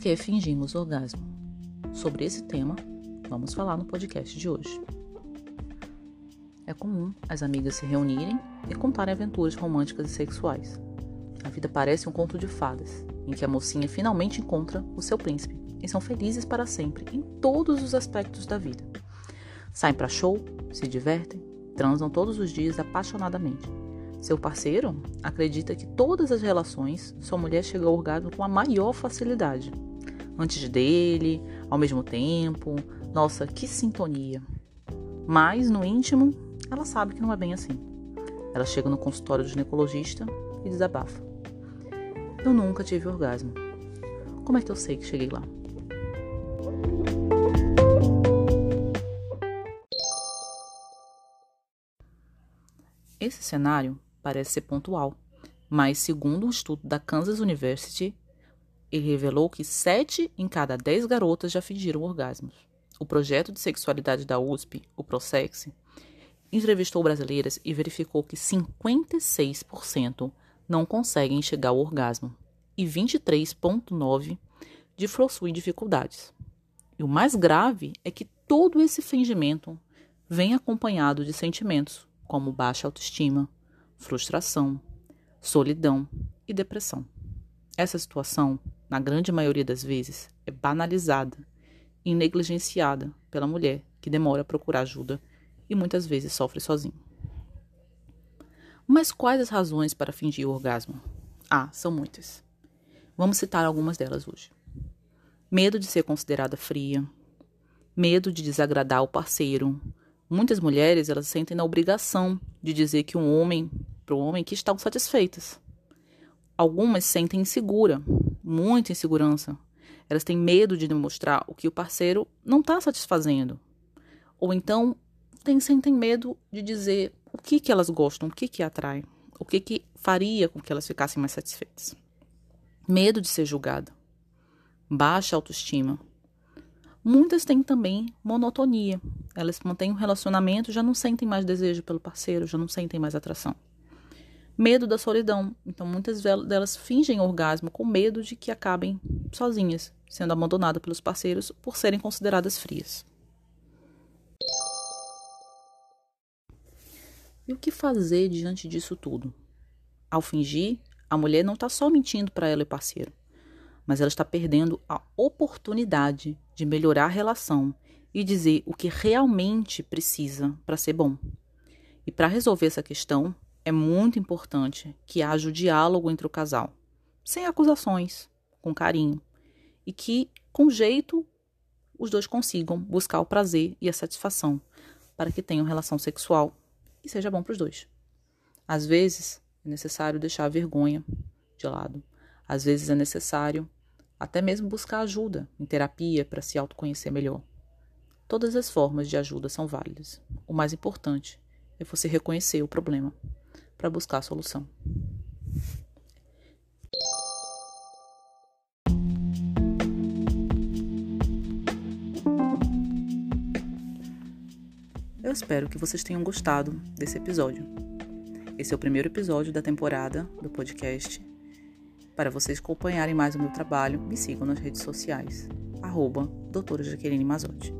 que fingimos orgasmo? Sobre esse tema, vamos falar no podcast de hoje. É comum as amigas se reunirem e contarem aventuras românticas e sexuais. A vida parece um conto de fadas, em que a mocinha finalmente encontra o seu príncipe e são felizes para sempre em todos os aspectos da vida. Saem para show, se divertem, transam todos os dias apaixonadamente seu parceiro acredita que todas as relações sua mulher chega ao orgasmo com a maior facilidade. Antes dele, ao mesmo tempo. Nossa, que sintonia. Mas no íntimo, ela sabe que não é bem assim. Ela chega no consultório do ginecologista e desabafa. Eu nunca tive orgasmo. Como é que eu sei que cheguei lá? Esse cenário parece ser pontual, mas segundo um estudo da Kansas University, ele revelou que 7 em cada 10 garotas já fingiram orgasmos. O projeto de sexualidade da USP, o Prosex, entrevistou brasileiras e verificou que 56% não conseguem chegar ao orgasmo e 23,9% de possuem dificuldades. E o mais grave é que todo esse fingimento vem acompanhado de sentimentos como baixa autoestima, frustração, solidão e depressão. Essa situação, na grande maioria das vezes, é banalizada e negligenciada pela mulher que demora a procurar ajuda e muitas vezes sofre sozinha. Mas quais as razões para fingir o orgasmo? Ah, são muitas. Vamos citar algumas delas hoje. Medo de ser considerada fria, medo de desagradar o parceiro. Muitas mulheres elas sentem na obrigação de dizer que um homem para o homem que estão satisfeitas. Algumas sentem insegura, muita insegurança. Elas têm medo de demonstrar o que o parceiro não está satisfazendo. Ou então tem, sentem medo de dizer o que, que elas gostam, o que, que atrai, o que, que faria com que elas ficassem mais satisfeitas. Medo de ser julgada, baixa autoestima. Muitas têm também monotonia. Elas mantêm um relacionamento, já não sentem mais desejo pelo parceiro, já não sentem mais atração medo da solidão. Então, muitas delas fingem orgasmo com medo de que acabem sozinhas, sendo abandonadas pelos parceiros por serem consideradas frias. E o que fazer diante disso tudo? Ao fingir, a mulher não está só mentindo para ela e parceiro, mas ela está perdendo a oportunidade de melhorar a relação e dizer o que realmente precisa para ser bom. E para resolver essa questão, é muito importante que haja o diálogo entre o casal, sem acusações, com carinho, e que, com jeito, os dois consigam buscar o prazer e a satisfação para que tenham relação sexual e seja bom para os dois. Às vezes é necessário deixar a vergonha de lado. Às vezes é necessário até mesmo buscar ajuda em terapia para se autoconhecer melhor. Todas as formas de ajuda são válidas. O mais importante é você reconhecer o problema para buscar a solução. Eu espero que vocês tenham gostado desse episódio. Esse é o primeiro episódio da temporada do podcast. Para vocês acompanharem mais o meu trabalho, me sigam nas redes sociais. Arroba doutora Jaqueline Mazotti.